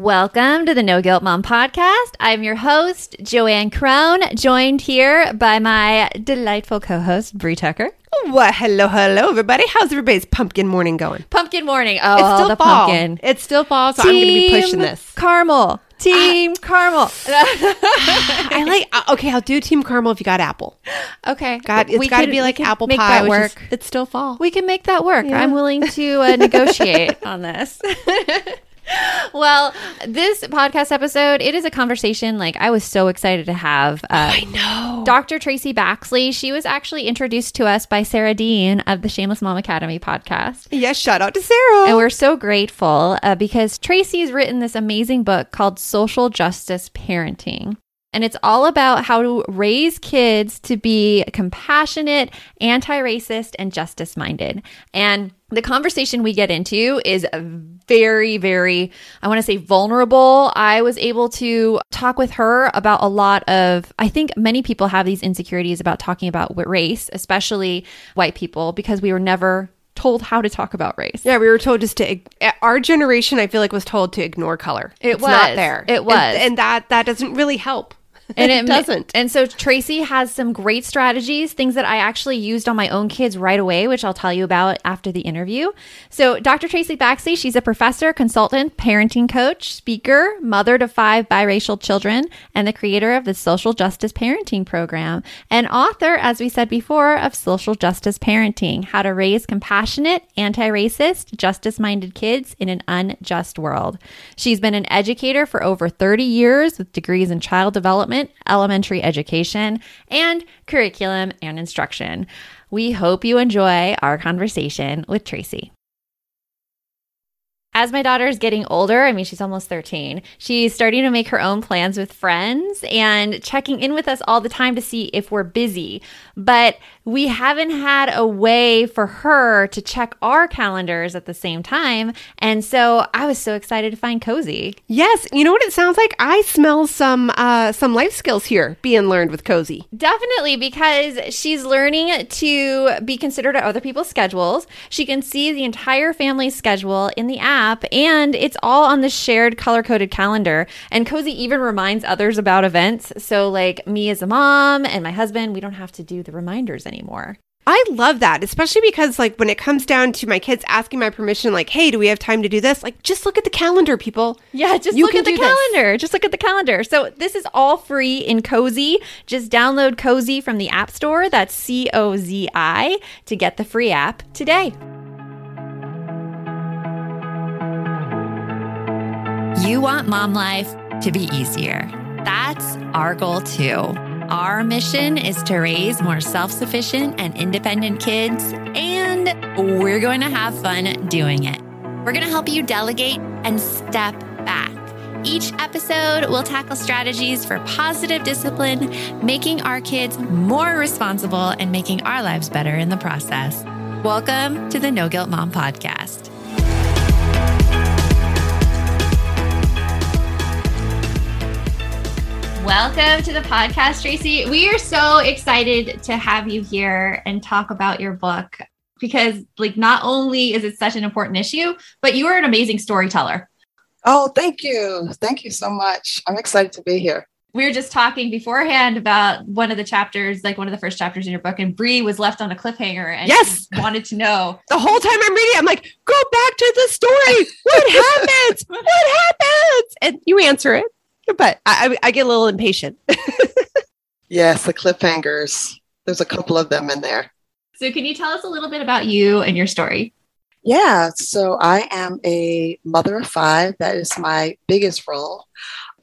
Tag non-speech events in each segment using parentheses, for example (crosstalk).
Welcome to the No Guilt Mom podcast. I'm your host, Joanne Crone, joined here by my delightful co host, Brie Tucker. Well, hello, hello, everybody. How's everybody's pumpkin morning going? Pumpkin morning. Oh, it's still the fall. pumpkin. It's still fall, so I'm going to be pushing this. Caramel. Team caramel. (laughs) I like. uh, Okay, I'll do team caramel if you got apple. (laughs) okay. God, it's We got to be like apple make pie. that which is- work. it's still fall. We can make that work. Yeah. I'm willing to uh, (laughs) negotiate on this. (laughs) well, this podcast episode, it is a conversation like I was so excited to have. Uh, know. Dr. Traci Baxley, she was actually introduced to us by Sarah Dean of the Shameless Mom Academy podcast. Yes, shout out to Sarah. And we're so grateful uh, because Traci's written this amazing book called Social Justice Parenting. And it's all about how to raise kids to be compassionate, anti racist, and justice minded. And the conversation we get into is very, very, I want to say vulnerable. I was able to talk with her about a lot of, I think many people have these insecurities about talking about race, especially white people, because we were never told how to talk about race. yeah, we were told just to. Eh, our generation, I feel like, was told to ignore color. It it's not there. It And- was. and, that that doesn't really help. (laughs) and it doesn't. And so Traci has some great strategies, things that I actually used on my own kids right away, which I'll tell you about after the interview. So Dr. Traci Baxley, she's a professor, consultant, parenting coach, speaker, mother to five biracial children, and the creator of the Social Justice Parenting Program, and author, as we said before, of Social Justice Parenting: How to Raise Compassionate, Anti-Racist, Justice-Minded Kids in an Unjust World. She's been an educator for over 30 years with degrees in child development, elementary education, and curriculum and instruction. We hope you enjoy our conversation with Traci. As my daughter is getting older, I mean, she's almost 13, she's starting to make her own plans with friends and checking in with us all the time to see if we're busy. But we haven't had a way for her to check our calendars at the same time. And so I was so excited to find Cozi. Yes, you know what it sounds like. I smell some uh, some life skills here being learned with Cozi. Definitely, because she's learning to be considered at other people's schedules. She can see the entire family's schedule in the app, and it's all on the shared color coded calendar. And Cozi even reminds others about events. So, like me as a mom and my husband, we don't have to do the reminders anymore. I love that, especially because like when it comes down to my kids asking my permission, like, "Hey, do we have time to do this?" Like, just look at the calendar, people. Yeah, just You look at the do this. calendar. Just look at the calendar. So this is all free in Cozi. Just download Cozi from the App Store. That's C O Z I to get the free app today. You want mom life to be easier. That's our goal too. Our mission is to raise more self sufficient and independent kids, and we're going to have fun doing it. We're going to help you delegate and step back. Each episode we'll tackle strategies for positive discipline, making our kids more responsible and making our lives better in the process. Welcome to the No Guilt Mom Podcast. Welcome to the podcast, Traci. We are so excited to have you here and talk about your book because, like, not only is it such an important issue, but you are an amazing storyteller. Oh, thank you. Thank you so much. I'm excited to be here. We were just talking beforehand about one of the chapters, like one of the first chapters in your book, and Brie was left on a cliffhanger and Yes. wanted to know. The whole time I'm reading, I'm like, "Go back to the story. What (laughs) happens? what happens?" And you answer it, but I, I, I get a little impatient. (laughs) Yes, the cliffhangers. There's a couple of them in there. So, can you tell us a little bit about you and your story? Yeah, so I am a mother of five. That is my biggest role.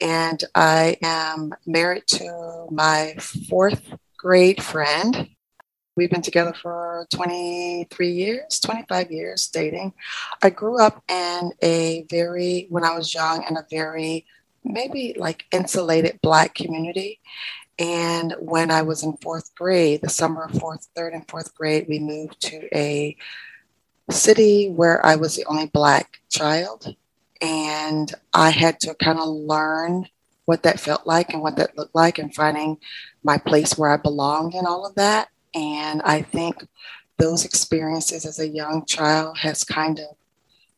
And I am married to my fourth grade friend. We've been together for 23 years, 25 years dating. I grew up in a very, when I was young, in a very maybe like insulated Black community. And when I was in fourth grade, the summer of fourth, third, and fourth grade, we moved to a city where I was the only Black child. And I had to kind of learn what that felt like and what that looked like and finding my place where I belonged and all of that. And I think those experiences as a young child has kind of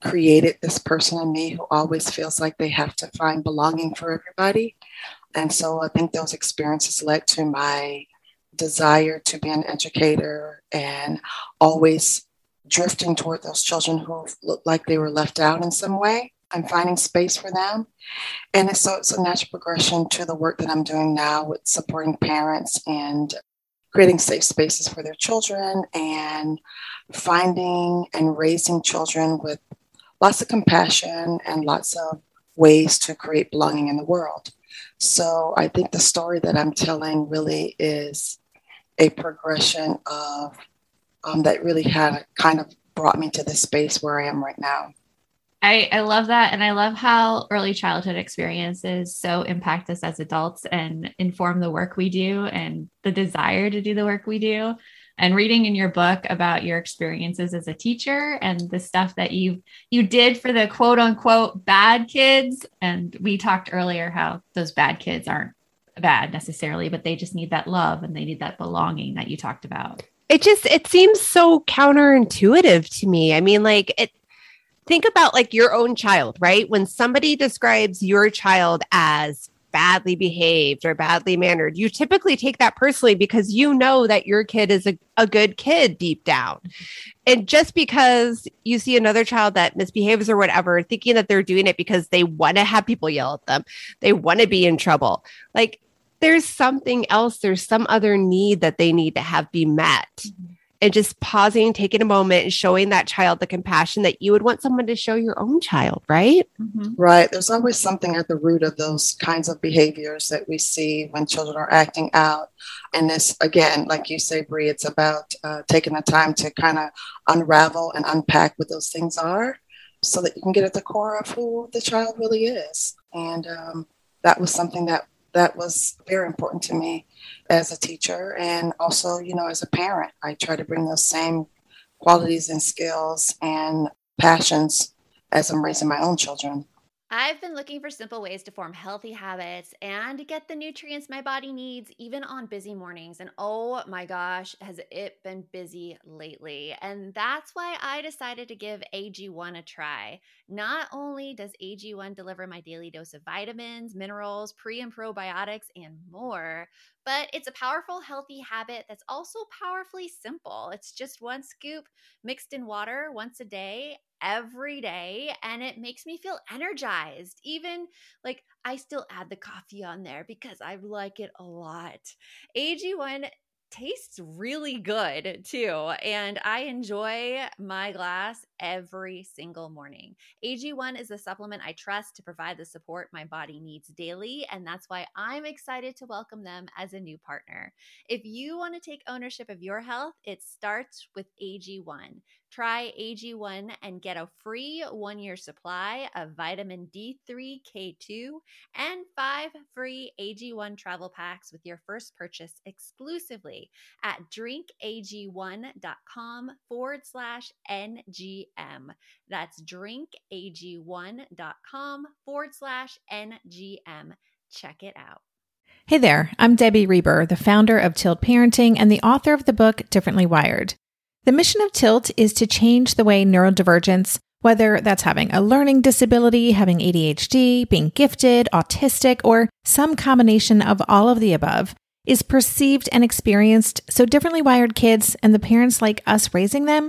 created this person in me who always feels like they have to find belonging for everybody. And so I think those experiences led to my desire to be an educator and always drifting toward those children who looked like they were left out in some way I'm finding space for them. And so it's a natural progression to the work that I'm doing now with supporting parents and creating safe spaces for their children and finding and raising children with lots of compassion and lots of ways to create belonging in the world. So I think the story that I'm telling really is a progression of um, that really had kind of brought me to the space where I am right now. I, I love that. And I love how early childhood experiences so impact us as adults and inform the work we do and the desire to do the work we do. And reading in your book about your experiences as a teacher and the stuff that you you did for the quote unquote bad kids. And we talked earlier how those bad kids aren't bad necessarily, but they just need that love and they need that belonging that you talked about. It just it seems so counterintuitive to me. I mean like it think about like your own child right? When somebody describes your child as badly behaved or badly mannered you typically take that personally because you know that your kid is a, a good kid deep down and just because you see another child that misbehaves or whatever thinking that they're doing it because they want to have people yell at them they want to be in trouble like there's something else, there's some other need that they need to have be met. Mm-hmm. And just pausing, taking a moment, and showing that child the compassion that you would want someone to show your own child, right? Mm-hmm. Right. There's always something at the root of those kinds of behaviors that we see when children are acting out. And this, again, like you say, Brie, it's about uh, taking the time to kind of unravel and unpack what those things are so that you can get at the core of who the child really is. And um, that was something that that was very important to me as a teacher and also, you know, as a parent. I try to bring those same qualities and skills and passions as I'm raising my own children. I've been looking for simple ways to form healthy habits and get the nutrients my body needs, even on busy mornings. And oh my gosh, has it been busy lately? And that's why I decided to give AG1 a try. Not only does AG1 deliver my daily dose of vitamins, minerals, pre and probiotics, and more, but it's a powerful, healthy habit that's also powerfully simple. It's just one scoop mixed in water once a day every day and it makes me feel energized. Even like I still add the coffee on there because I like it a lot. AG1 tastes really good too. And I enjoy my glass every single morning. AG1 is a supplement I trust to provide the support my body needs daily. And that's why I'm excited to welcome them as a new partner. If you want to take ownership of your health, it starts with AG1. Try AG1 and get a free one year supply of vitamin D3, K2, and five free AG1 travel packs with your first purchase exclusively at drinkag1.com forward slash NGM. That's drinkag1.com forward slash NGM. Check it out. Hey there, I'm Debbie Reber, the founder of Tilt Parenting and the author of the book Differently Wired. The mission of Tilt is to change the way neurodivergence, whether that's having a learning disability, having ADHD, being gifted, autistic, or some combination of all of the above, is perceived and experienced so differently wired kids and the parents like us raising them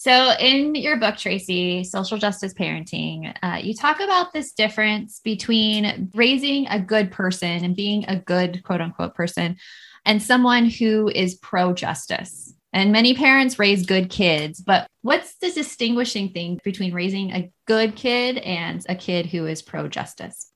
So, in your book, Traci, Social Justice Parenting, uh, you talk about this difference between raising a good person and being a good quote unquote person and someone who is pro justice. And many parents raise good kids, but what's the distinguishing thing between raising a good kid and a kid who is pro justice?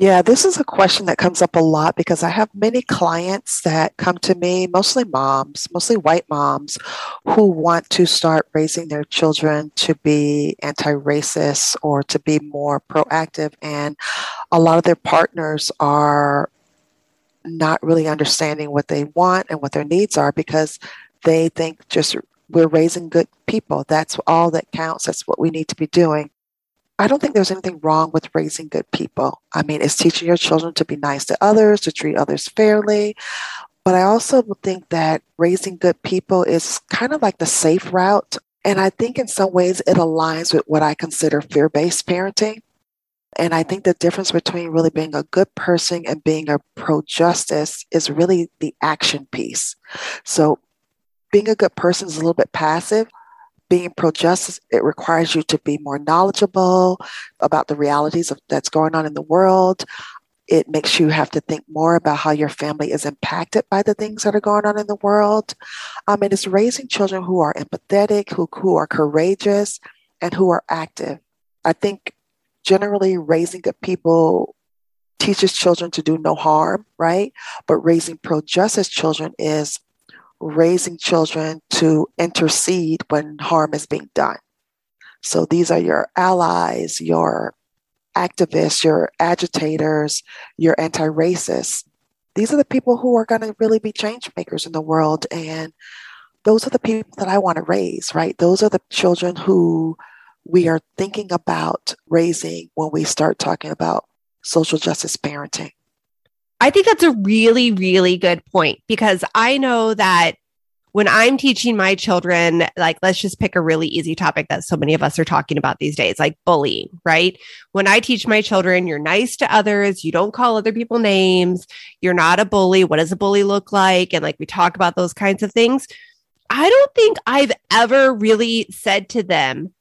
Yeah, this is a question that comes up a lot because I have many clients that come to me, mostly moms, mostly white moms, who want to start raising their children to be anti racist or to be more proactive. And a lot of their partners are not really understanding what they want and what their needs are because they think just we're raising good people. That's all that counts. That's what we need to be doing. I don't think there's anything wrong with raising good people. I mean, it's teaching your children to be nice to others, to treat others fairly. But I also think that raising good people is kind of like the safe route. And I think in some ways it aligns with what I consider fear based parenting. And I think the difference between really being a good person and being a pro justice is really the action piece. So being a good person is a little bit passive, being pro justice, it requires you to be more knowledgeable about the realities of that's going on in the world. It makes you have to think more about how your family is impacted by the things that are going on in the world. Um, and it's raising children who are empathetic, who, who are courageous, and who are active. I think generally raising good people teaches children to do no harm, right? But raising pro justice children is raising children to intercede when harm is being done. So these are your allies, your activists, your agitators, your anti racists. These are the people who are going to really be change makers in the world. And those are the people that I want to raise, right? Those are the children who we are thinking about raising when we start talking about social justice parenting. I think that's a really, really good point because I know that when I'm teaching my children, like, let's just pick a really easy topic that so many of us are talking about these days, like bullying, right? When I teach my children, you're nice to others, you don't call other people names, you're not a bully. What does a bully look like? And like, we talk about those kinds of things. I don't think I've ever really said to them,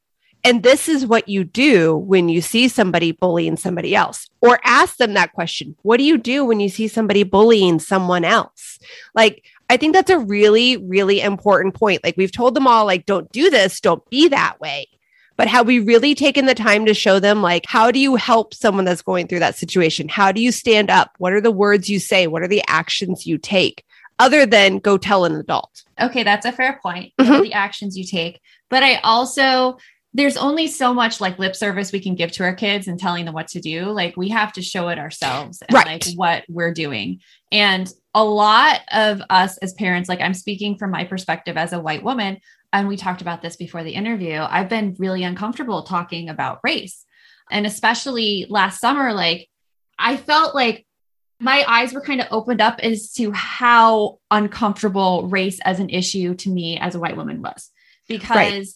and this is what you do when you see somebody bullying somebody else, or ask them that question What do you do when you see somebody bullying someone else? Like, I think that's a really, really important point. Like, we've told them all, like, don't do this, don't be that way. But have we really taken the time to show them, like, how do you help someone that's going through that situation? How do you stand up? What are the words you say? What are the actions you take? Other than go tell an adult. Okay, that's a fair point. Mm-hmm. The actions you take. But I also there's only so much like lip service we can give to our kids and telling them what to do. Like we have to show it ourselves and right. like what we're doing. And a lot of us as parents, like I'm speaking from my perspective as a white woman, and we talked about this before the interview. I've been really uncomfortable talking about race. And especially last summer, like I felt like my eyes were kind of opened up as to how uncomfortable race as an issue to me as a white woman was because right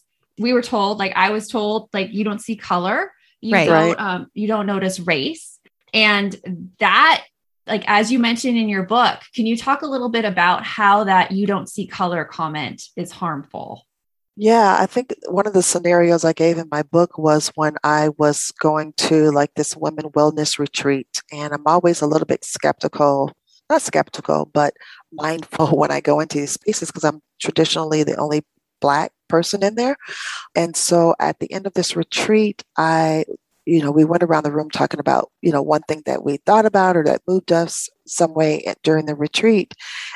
we were told, like I was told, like you don't see color, you right, don't, right. Um, you don't notice race, and that, like as you mentioned in your book, can you talk a little bit about how that you don't see color comment is harmful? Yeah, I think one of the scenarios I gave in my book was when I was going to like this women wellness retreat, and I'm always a little bit skeptical not skeptical, but mindful (laughs) when I go into these spaces because I'm traditionally the only Black person in there. And so at the end of this retreat, I, you know, we went around the room talking about, you know, one thing that we thought about or that moved us some way during the retreat.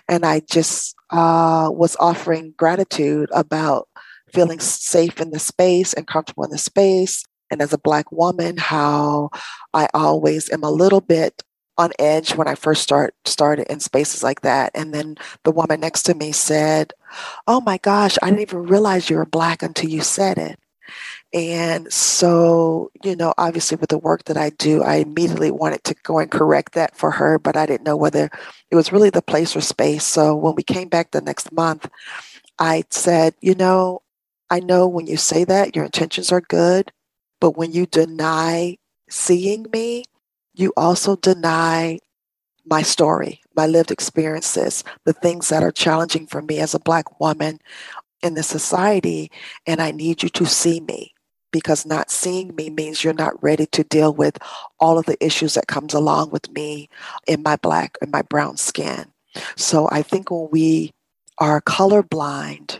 And I just uh, was offering gratitude about feeling safe in the space and comfortable in the space. And as a Black woman, how I always am a little bit on edge when I first start started in spaces like that. And then the woman next to me said, Oh my gosh, I didn't even realize you were black until you said it. And so, you know, obviously with the work that I do, I immediately wanted to go and correct that for her, but I didn't know whether it was really the place or space. So when we came back the next month, I said, you know, I know when you say that your intentions are good, but when you deny seeing me, you also deny my story, my lived experiences, the things that are challenging for me as a Black woman in this society. And I need you to see me because not seeing me means you're not ready to deal with all of the issues that comes along with me in my black and my brown skin. So I think when we are colorblind,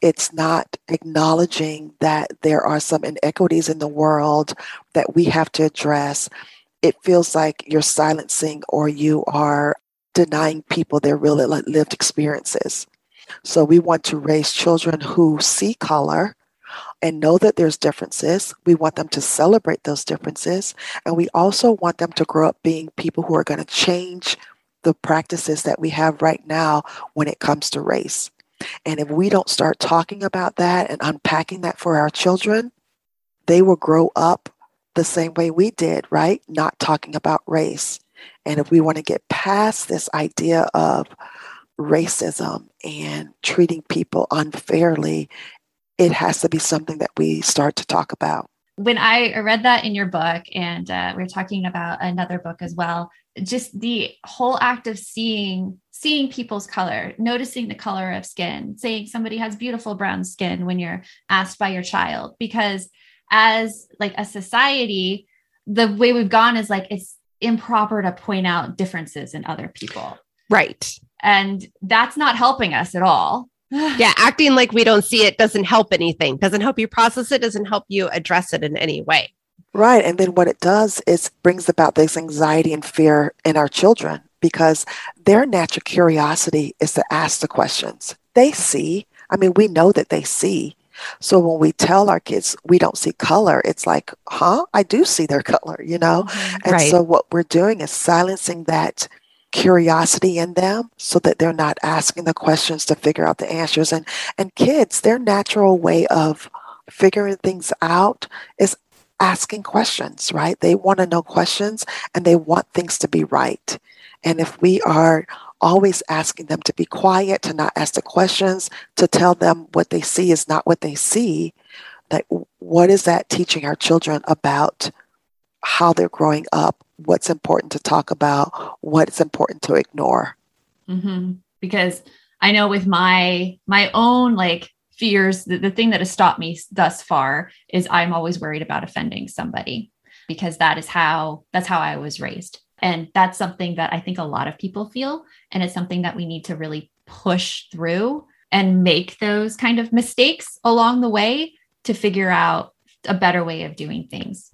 it's not acknowledging that there are some inequities in the world that we have to address. It feels like you're silencing or you are denying people their real lived experiences. So we want to raise children who see color and know that there's differences. We want them to celebrate those differences. And we also want them to grow up being people who are going to change the practices that we have right now when it comes to race. And if we don't start talking about that and unpacking that for our children, they will grow up the same way we did, right? Not talking about race. And if we want to get past this idea of racism and treating people unfairly, it has to be something that we start to talk about. When I read that in your book, and uh, we are talking about another book as well, just the whole act of seeing seeing people's color noticing the color of skin saying somebody has beautiful brown skin when you're asked by your child because as like a society the way we've gone is like it's improper to point out differences in other people right and that's not helping us at all (sighs) yeah acting like we don't see it doesn't help anything doesn't help you process it doesn't help you address it in any way Right. And then what it does is brings about this anxiety and fear in our children because their natural curiosity is to ask the questions. They see, I mean, we know that they see. So when we tell our kids we don't see color, it's like, huh? I do see their (laughs) color, you know? Mm-hmm. And right. so what we're doing is silencing that curiosity in them so that they're not asking the questions to figure out the answers. And and kids, their natural way of figuring things out is asking questions, right? They want to know questions and they want things to be right. And if we are always asking them to be quiet, to not ask the questions, to tell them what they see is not what they see, that what is that teaching our children about how they're growing up, what's important to talk about, what's important to ignore? Mm-hmm. Because I know with my my own like fears the, the thing that has stopped me thus far is i'm always worried about offending somebody because that is how that's how i was raised and that's something that i think a lot of people feel and it's something that we need to really push through and make those kind of mistakes along the way to figure out a better way of doing things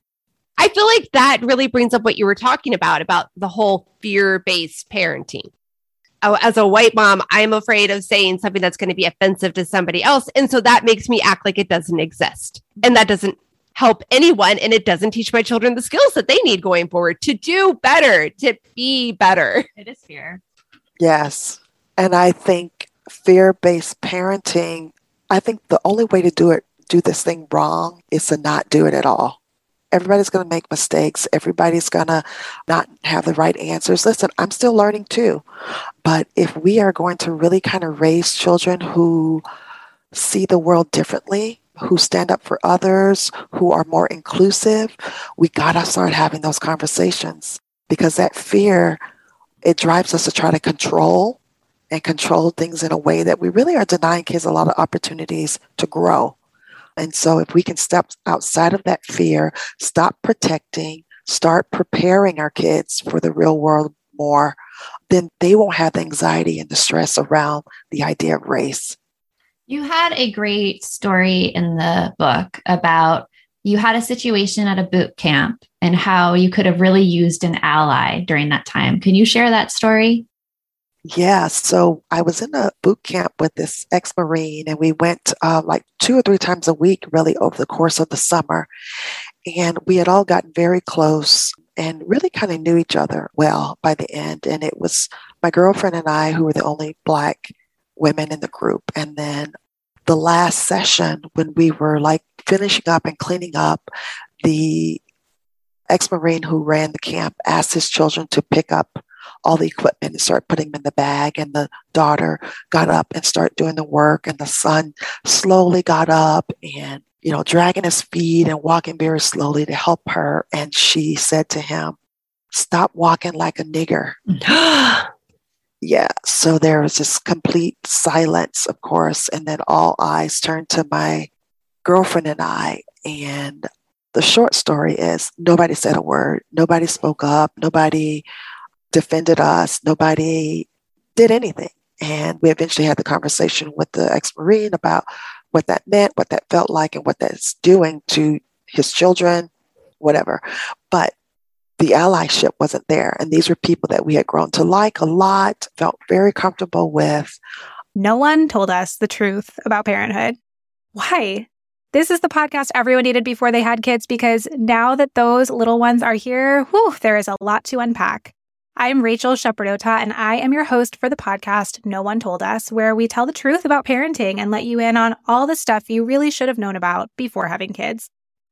I feel like that really brings up what you were talking about about the whole fear-based parenting oh, as a white mom, I'm afraid of saying something that's going to be offensive to somebody else. And so that makes me act like it doesn't exist. And that doesn't help anyone. And it doesn't teach my children the skills that they need going forward to do better, to be better. It is fear. Yes. And I think fear based parenting, I think the only way to do it, do this thing wrong is to not do it at all. Everybody's going to make mistakes. Everybody's going to not have the right answers. Listen, I'm still learning too. But if we are going to really kind of raise children who see the world differently, who stand up for others, who are more inclusive, we got to start having those conversations because that fear, it drives us to try to control and control things in a way that we really are denying kids a lot of opportunities to grow. And so, if we can step outside of that fear, stop protecting, start preparing our kids for the real world more, then they won't have the anxiety and the stress around the idea of race. You had a great story in the book about you had a situation at a boot camp and how you could have really used an ally during that time. Can you share that story? Yeah, so I was in a boot camp with this ex Marine, and we went uh, like two or three times a week, really, over the course of the summer. And we had all gotten very close and really kind of knew each other well by the end. And it was my girlfriend and I who were the only Black women in the group. And then the last session, when we were like finishing up and cleaning up, the ex Marine who ran the camp asked his children to pick up all the equipment and start putting them in the bag. And the daughter got up and started doing the work. And the son slowly got up and, you know, dragging his feet and walking very slowly to help her. And she said to him, Stop walking like a nigger. (gasps) (gasps) (gasps) yeah. So there was this complete silence, of course. And then all eyes turned to my girlfriend and I. And the short story is nobody said a word. Nobody spoke up. Nobody defended us. Nobody did anything. And we eventually had the conversation with the ex Marine about what that meant, what that felt like, and what that's doing to his children, whatever. But the allyship wasn't there. And these were people that we had grown to like a lot, felt very comfortable with. No one told us the truth about parenthood. Why? This is the podcast everyone needed before they had kids because now that those little ones are here, whew, there is a lot to unpack. I'm Rachel Shepardota, and I am your host for the podcast No One Told Us, where we tell the truth about parenting and let you in on all the stuff you really should have known about before having kids.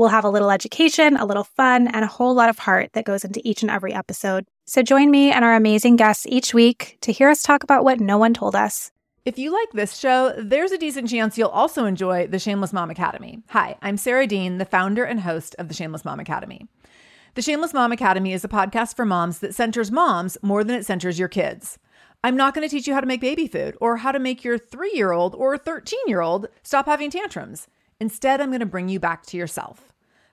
We'll have a little education, a little fun, and a whole lot of heart that goes into each and every episode. So join me and our amazing guests each week to hear us talk about what no one told us. If you like this show, there's a decent chance you'll also enjoy the Shameless Mom Academy. Hi, I'm Sarah Dean, the founder and host of the Shameless Mom Academy. The Shameless Mom Academy is a podcast for moms that centers moms more than it centers your kids. I'm not going to teach you how to make baby food or how to make your three year old or 13 year old stop having tantrums. Instead, I'm going to bring you back to yourself.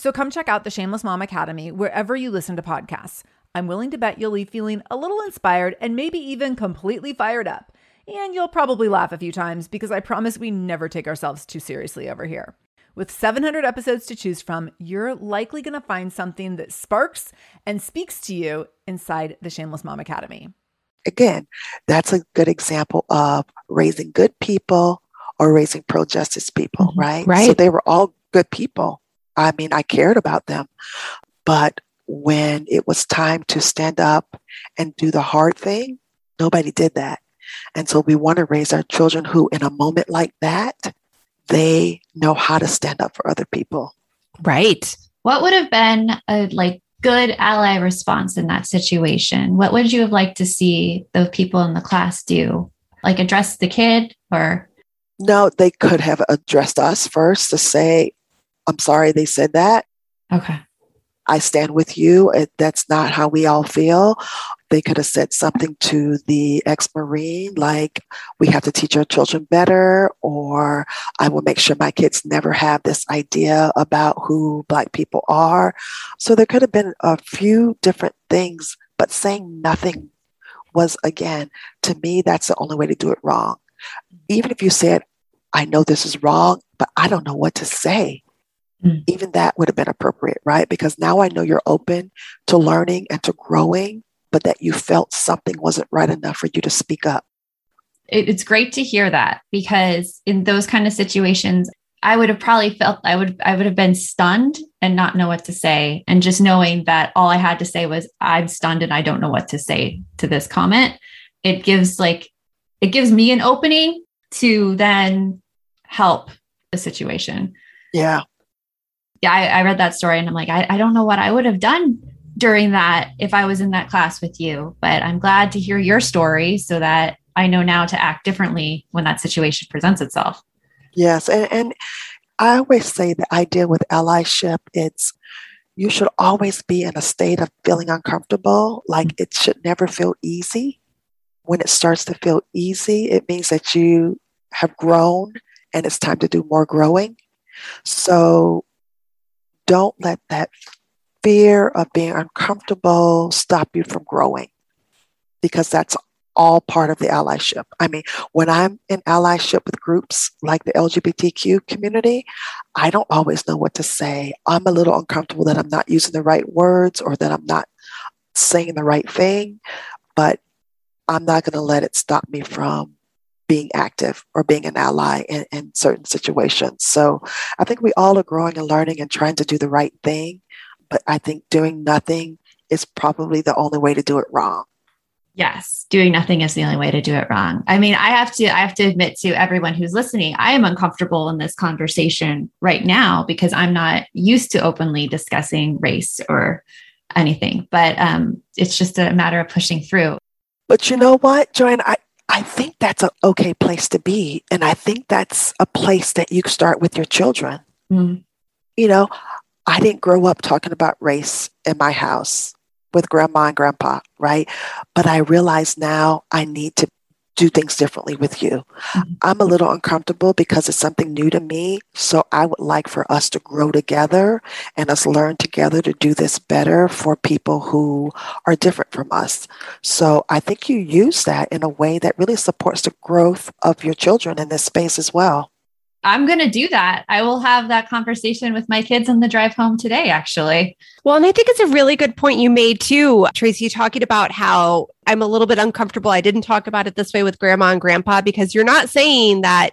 So come check out the Shameless Mom Academy wherever you listen to podcasts. I'm willing to bet you'll leave feeling a little inspired and maybe even completely fired up. And you'll probably laugh a few times because I promise we never take ourselves too seriously over here. With 700 episodes to choose from, you're likely going to find something that sparks and speaks to you inside the Shameless Mom Academy. Again, that's a good example of raising good people or raising pro justice people, mm-hmm. right? Right. So they were all good people. I mean, I cared about them. But when it was time to stand up and do the hard thing, nobody did that. And so we want to raise our children who, in a moment like that, they know how to stand up for other people. Right. What would have been a like good ally response in that situation? What would you have liked to see the people in the class do? Like address the kid or no, they could have addressed us first to say, I'm sorry they said that. Okay. I stand with you. That's not how we all feel. They could have said something to the ex Marine, like, we have to teach our children better, or I will make sure my kids never have this idea about who Black people are. So there could have been a few different things, but saying nothing was, again, to me, that's the only way to do it wrong. Even if you said, I know this is wrong, but I don't know what to say. Mm. Even that would have been appropriate, right? Because now I know you're open to learning and to growing, but that you felt something wasn't right enough for you to speak up. It's great to hear that because in those kind of situations, I would have probably felt I would I would have been stunned and not know what to say. And just knowing that all I had to say was I'm stunned and I don't know what to say to this comment. It gives like it gives me an opening to then help the situation. Yeah yeah, I, I, read that story and I'm like, I, I don't know what I would have done during that if I was in that class with you. But I'm glad to hear your story so that I know now to act differently when that situation presents itself. Yes. And, and I always say the idea with allyship, it's you should always be in a state of feeling uncomfortable. Like it should never feel easy. When it starts to feel easy, it means that you have grown and it's time to do more growing. So don't let that fear of being uncomfortable stop you from growing because that's all part of the allyship. I mean, when I'm in allyship with groups like the LGBTQ community, I don't always know what to say. I'm a little uncomfortable that I'm not using the right words or that I'm not saying the right thing, but I'm not going to let it stop me from being active or being an ally in, in certain situations. So I think we all are growing and learning and trying to do the right thing. But I think doing nothing is probably the only way to do it wrong. Yes, doing nothing is the only way to do it wrong. I mean, I have to I have to admit to everyone who's listening, I am uncomfortable in this conversation right now because I'm not used to openly discussing race or anything. But um, it's just a matter of pushing through. But you know what, Joanne, I, I think that's an okay place to be. And I think that's a place that you start with your children. Mm. You know, I didn't grow up talking about race in my house with grandma and grandpa, right? But I realize now I need to do things differently with you. Mhm. I'm a little uncomfortable because it's something new to me. So I would like for us to grow together and us learn together to do this better for people who are different from us. So I think you use that in a way that really supports the growth of your children in this space as well. I'm going to do that. I will have that conversation with my kids on the drive home today, actually. Well, and I think it's a really good point you made too, Traci, talking about how I'm a little bit uncomfortable. I didn't talk about it this way with grandma and grandpa because you're not saying that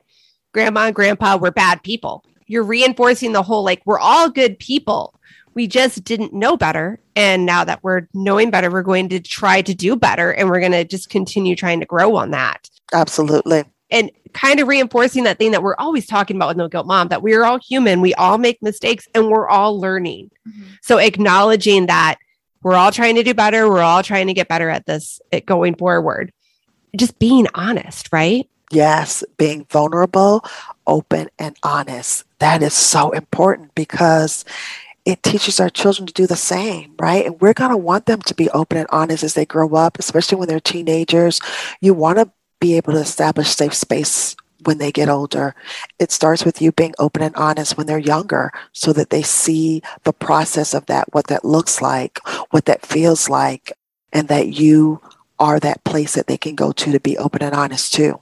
grandma and grandpa were bad people. You're reinforcing the whole like, we're all good people. We just didn't know better. And now that we're knowing better, we're going to try to do better and we're going to just continue trying to grow on that. Absolutely. And kind of reinforcing that thing that we're always talking about with No Guilt Mom that we're all human, we all make mistakes, and we're all learning. Mm-hmm. So acknowledging that we're all trying to do better, we're all trying to get better at this at going forward. Just being honest, right? Yes, being vulnerable, open, and honest. That is so important because it teaches our children to do the same, right? And we're going to want them to be open and honest as they grow up, especially when they're teenagers. You want to be able to establish safe space when they get older. It starts with you being open and honest when they're younger so that they see the process of that, what that looks like, what that feels like, and that you are that place that they can go to to be open and honest too.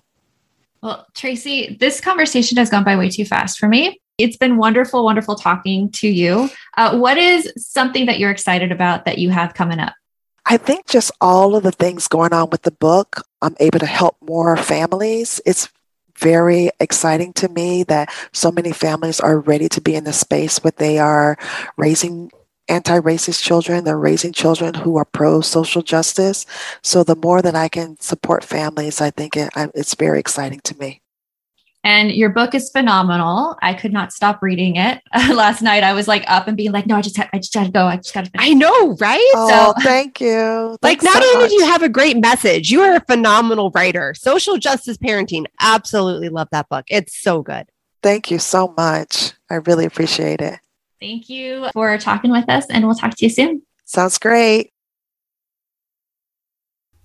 Well, Traci, this conversation has gone by way too fast for me. It's been wonderful, wonderful talking to you. Uh, what is something that you're excited about that you have coming up? I think just all of the things going on with the book, I'm able to help more families. It's very exciting to me that so many families are ready to be in the space where they are raising anti-racist children they're raising children who are pro-social justice so the more that i can support families i think it, it's very exciting to me And your book is phenomenal. I could not stop reading it. (laughs) Last night I was like up and being like, no, I just, ha- I just gotta go. I just gotta finish. I know, right? oh thank you like Thanks not so only do you have a great message, you are a phenomenal writer. Social justice parenting. Absolutely love that book. It's so good. thank you so much i really appreciate it Thank you for talking with us and we'll talk to you soon. sounds great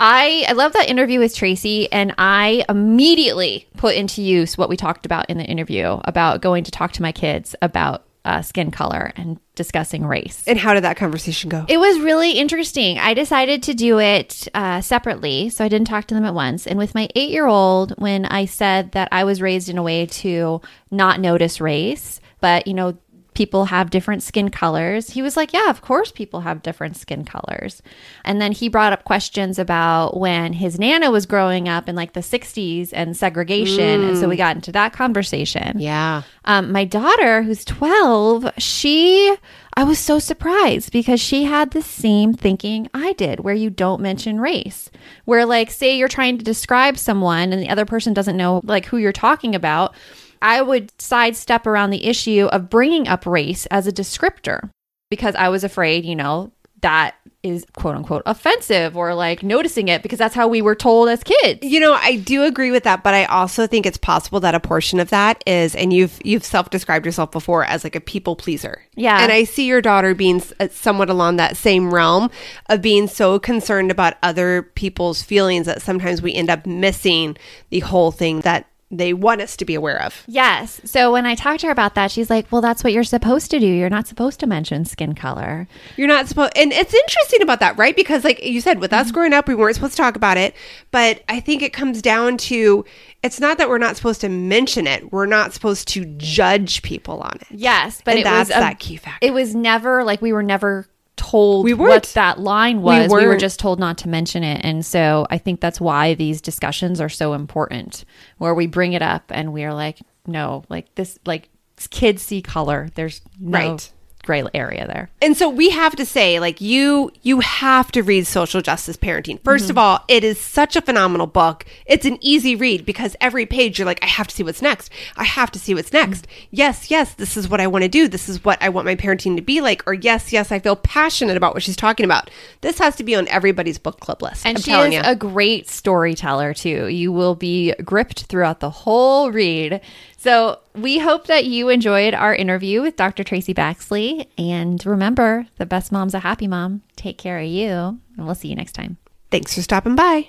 I, I love that interview with Traci, and I immediately put into use what we talked about in the interview about going to talk to my kids about uh, skin color and discussing race. And how did that conversation go? It was really interesting. I decided to do it uh, separately, so I didn't talk to them at once. And with my eight year old, when I said that I was raised in a way to not notice race, but you know, people have different skin colors, he was like, Yeah, of course, people have different skin colors. And then he brought up questions about when his Nana was growing up in like the 60s and segregation. And so we got into that conversation. yeah. Um, my daughter, who's 12, she, I was so surprised because she had the same thinking I did, where you don't mention race. Where, like, say you're trying to describe someone and the other person doesn't know, like, who you're talking about. I would sidestep around the issue of bringing up race as a descriptor because I was afraid, you know, that is quote unquote offensive or like noticing it because that's how we were told as kids. You know, I do agree with that, but I also think it's possible that a portion of that is, and you've you've self-described yourself before as like a people pleaser. Yeah. and I see your daughter being uh, somewhat along that same realm of being so concerned about other people's feelings that sometimes we end up missing the whole thing that they want us to be aware of. Yes. So when I talked to her about that, she's like, well, that's what you're supposed to do. You're not supposed to mention skin color. You're not supposed, and it's interesting about that, right? Because, like you said, with us mm-hmm. growing up, we weren't supposed to talk about it. But I think it comes down to it's not that we're not supposed to mention it; we're not supposed to judge people on it. Yes. But and it that's was a- that key factor. It was never like we were never told We what that line was. We, were weren't. just told not to mention it. And so I think that's why these discussions are so important, where we bring it up and we're like, no, like this, like kids see color. There's no Right. Gray area there. And so we have to say, like you, you have to read Social Justice Parenting. 1st of mm-hmm. all, it is such a phenomenal book. It's an easy read because every page you're like, I have to see what's next. I have to see what's mm-hmm. next. Yes, yes, this is what I want to do. This is what I want my parenting to be like. Or yes, yes, I feel passionate about what she's talking about. This has to be on everybody's book club list. And I'm she telling is you. a great storyteller too. You will be gripped throughout the whole read. So we hope that you enjoyed our interview with Dr. Traci Baxley. And remember, the best mom's a happy mom. Take care of you. And we'll see you next time. Thanks for stopping by.